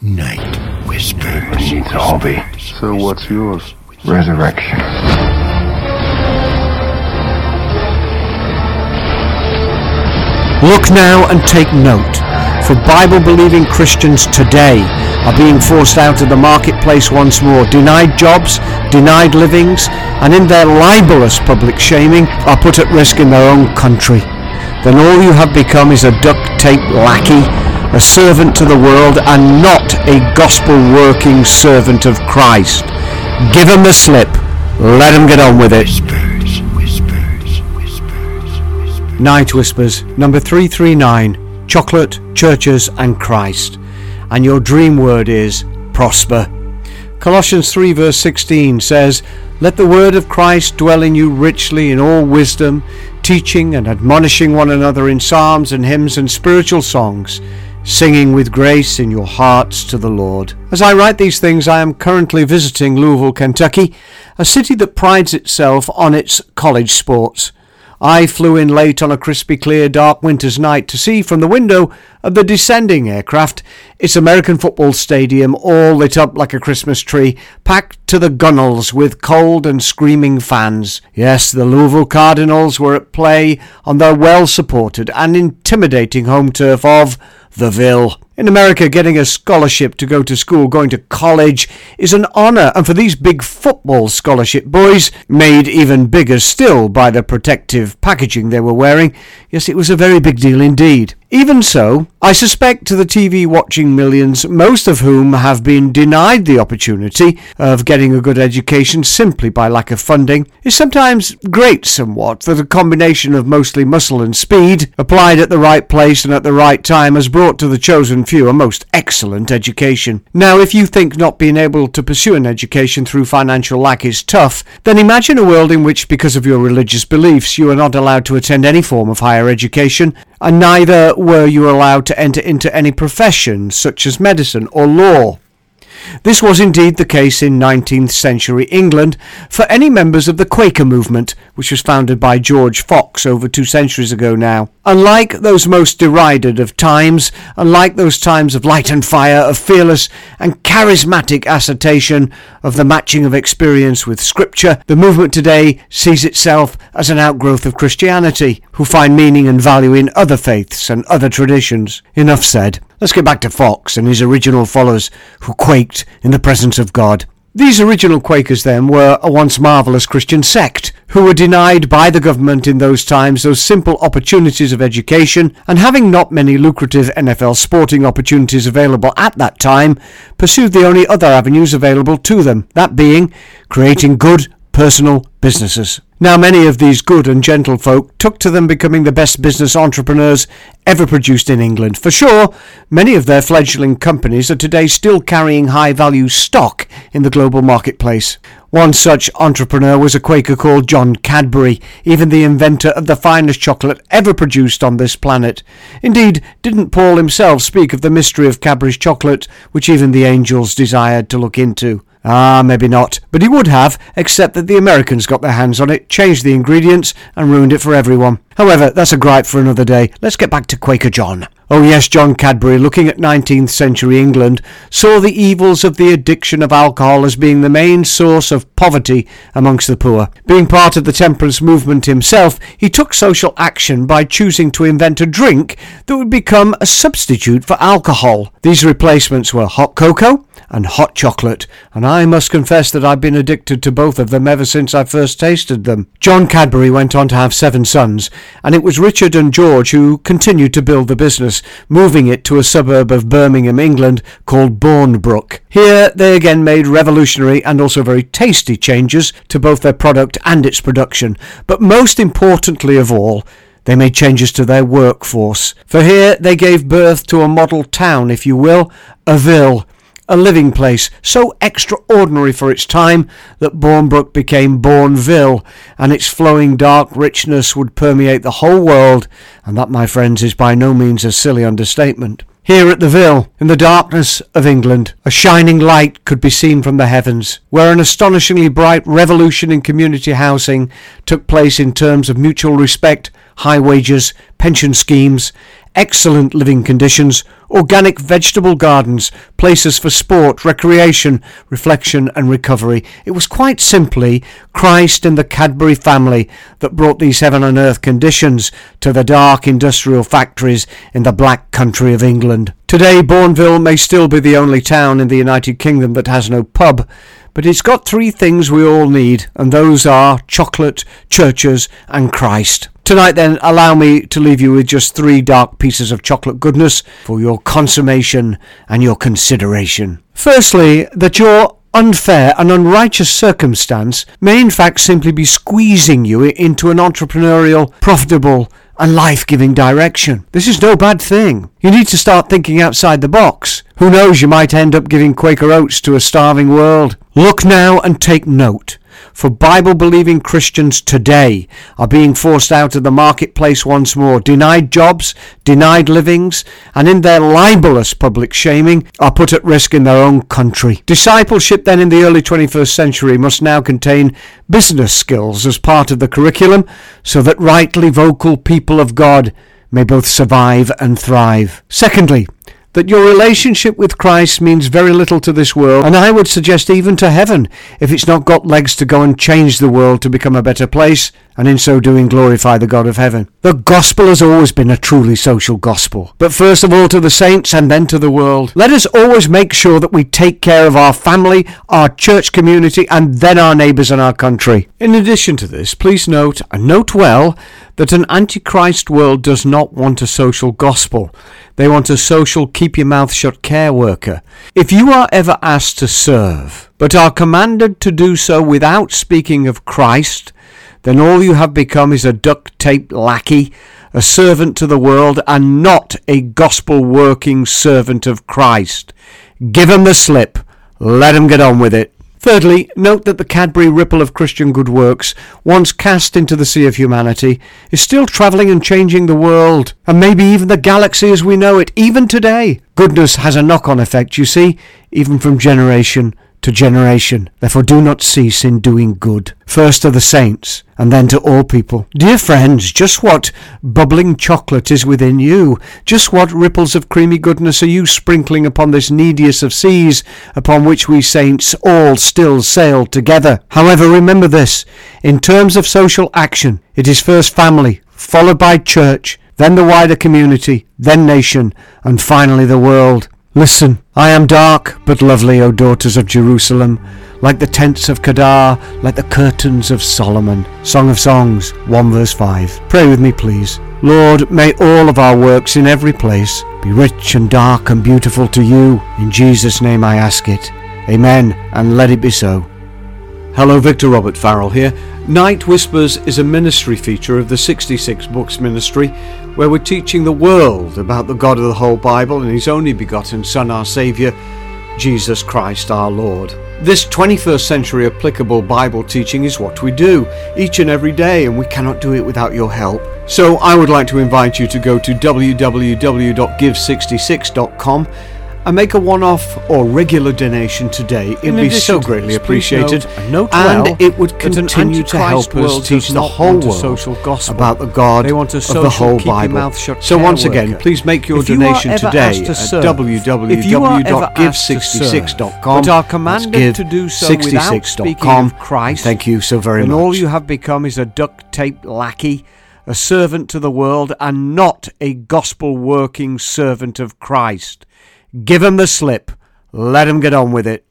Night Whispers. He needs a hobby. So what's yours? Resurrection. Look now and take note, for Bible believing Christians today are being forced out of the marketplace once more, denied jobs, denied livings, and in their libelous public shaming are put at risk in their own country. Then all you have become is a duct tape lackey, a servant to the world, and not a gospel working servant of Christ. Give him the slip. Let him get on with it. Whispers, whispers, whispers, whispers. Night Whispers, number 339 Chocolate, Churches, and Christ. And your dream word is prosper. Colossians 3, verse 16 says, Let the word of Christ dwell in you richly in all wisdom, teaching and admonishing one another in psalms and hymns and spiritual songs, singing with grace in your hearts to the Lord. As I write these things, I am currently visiting Louisville, Kentucky, a city that prides itself on its college sports. I flew in late on a crispy, clear, dark winter's night to see from the window of the descending aircraft its American football stadium all lit up like a Christmas tree, packed to the gunnels with cold and screaming fans. Yes, the Louisville Cardinals were at play on their well supported and intimidating home turf of the Ville. In America, getting a scholarship to go to school, going to college, is an honour, and for these big football scholarship boys, made even bigger still by the protective packaging they were wearing, yes, it was a very big deal indeed. Even so, I suspect to the TV watching millions, most of whom have been denied the opportunity of getting a good education simply by lack of funding, is sometimes great somewhat that a combination of mostly muscle and speed, applied at the right place and at the right time, has brought to the chosen few a most excellent education. Now, if you think not being able to pursue an education through financial lack is tough, then imagine a world in which, because of your religious beliefs, you are not allowed to attend any form of higher education, and neither were you allowed to enter into any profession such as medicine or law. This was indeed the case in 19th century England for any members of the Quaker movement, which was founded by George Fox over two centuries ago now. Unlike those most derided of times, unlike those times of light and fire, of fearless and charismatic assertion of the matching of experience with Scripture, the movement today sees itself as an outgrowth of Christianity, who find meaning and value in other faiths and other traditions. Enough said. Let's get back to Fox and his original followers who quaked in the presence of God. These original Quakers, then, were a once marvellous Christian sect who were denied by the government in those times those simple opportunities of education, and having not many lucrative NFL sporting opportunities available at that time, pursued the only other avenues available to them, that being creating good personal businesses. Now, many of these good and gentle folk took to them becoming the best business entrepreneurs ever produced in England. For sure, many of their fledgling companies are today still carrying high value stock in the global marketplace. One such entrepreneur was a Quaker called John Cadbury, even the inventor of the finest chocolate ever produced on this planet. Indeed, didn't Paul himself speak of the mystery of Cadbury's chocolate, which even the angels desired to look into? Ah, maybe not, but he would have, except that the Americans got their hands on it, changed the ingredients, and ruined it for everyone. However, that's a gripe for another day. Let's get back to Quaker John. Oh yes, John Cadbury, looking at 19th century England, saw the evils of the addiction of alcohol as being the main source of poverty amongst the poor. Being part of the temperance movement himself, he took social action by choosing to invent a drink that would become a substitute for alcohol. These replacements were hot cocoa and hot chocolate, and I must confess that I've been addicted to both of them ever since I first tasted them. John Cadbury went on to have seven sons, and it was Richard and George who continued to build the business, moving it to a suburb of Birmingham, England, called Bournbrook. Here they again made revolutionary and also very tasty changes to both their product and its production, but most importantly of all, they made changes to their workforce. For here they gave birth to a model town, if you will, a ville a living place so extraordinary for its time that Bournbrook became Bournville, and its flowing dark richness would permeate the whole world, and that, my friends, is by no means a silly understatement. Here at the Ville, in the darkness of England, a shining light could be seen from the heavens, where an astonishingly bright revolution in community housing took place in terms of mutual respect, high wages, pension schemes, excellent living conditions, organic vegetable gardens, places for sport, recreation, reflection, and recovery. It was quite simply Christ and the Cadbury family that brought these heaven and earth conditions to the dark industrial factories in the black country of England. Today, Bournville may still be the only town in the United Kingdom that has no pub, but it's got three things we all need, and those are chocolate, churches, and Christ. Tonight, then, allow me to leave you with just three dark pieces of chocolate goodness for your consummation and your consideration. Firstly, that your unfair and unrighteous circumstance may in fact simply be squeezing you into an entrepreneurial, profitable, and life giving direction. This is no bad thing. You need to start thinking outside the box. Who knows, you might end up giving Quaker oats to a starving world. Look now and take note for Bible believing Christians today are being forced out of the marketplace once more, denied jobs, denied livings, and in their libelous public shaming are put at risk in their own country. Discipleship then in the early 21st century must now contain business skills as part of the curriculum so that rightly vocal people of God may both survive and thrive. Secondly, that your relationship with Christ means very little to this world, and I would suggest even to heaven, if it's not got legs to go and change the world to become a better place, and in so doing glorify the God of heaven. The gospel has always been a truly social gospel, but first of all to the saints and then to the world. Let us always make sure that we take care of our family, our church community, and then our neighbours and our country. In addition to this, please note, and note well, that an antichrist world does not want a social gospel. They want a social keep your mouth shut care worker. If you are ever asked to serve, but are commanded to do so without speaking of Christ, then all you have become is a duct tape lackey, a servant to the world, and not a gospel working servant of Christ. Give 'em the slip. Let 'em get on with it. Thirdly, note that the Cadbury ripple of Christian good works, once cast into the sea of humanity, is still travelling and changing the world, and maybe even the galaxy as we know it, even today. Goodness has a knock on effect, you see, even from generation to generation. Therefore, do not cease in doing good, first to the saints, and then to all people. Dear friends, just what bubbling chocolate is within you? Just what ripples of creamy goodness are you sprinkling upon this neediest of seas, upon which we saints all still sail together? However, remember this in terms of social action, it is first family, followed by church, then the wider community, then nation, and finally the world. Listen, I am dark but lovely, O daughters of Jerusalem, like the tents of Kedar, like the curtains of Solomon. Song of Songs 1 verse 5. Pray with me, please. Lord, may all of our works in every place be rich and dark and beautiful to you. In Jesus' name I ask it. Amen, and let it be so. Hello, Victor Robert Farrell here. Night Whispers is a ministry feature of the 66 Books Ministry where we're teaching the world about the God of the whole Bible and His only begotten Son, our Saviour, Jesus Christ our Lord. This 21st century applicable Bible teaching is what we do each and every day, and we cannot do it without your help. So I would like to invite you to go to www.give66.com and make a one-off or regular donation today. It'd be so greatly appreciated, note and well it would that an continue to help us teach the whole world social gospel. about the God They want a of the whole Bible. so once again, worker. please make your If donation ever today to at serve, if you are ever asked to www.give66.com. but are commanded to do so without speaking of Christ, Thank you so very much. all you have become is a duct tape lackey, a servant to the world, and not a gospel working servant of Christ. Give 'em the slip. Let 'em get on with it.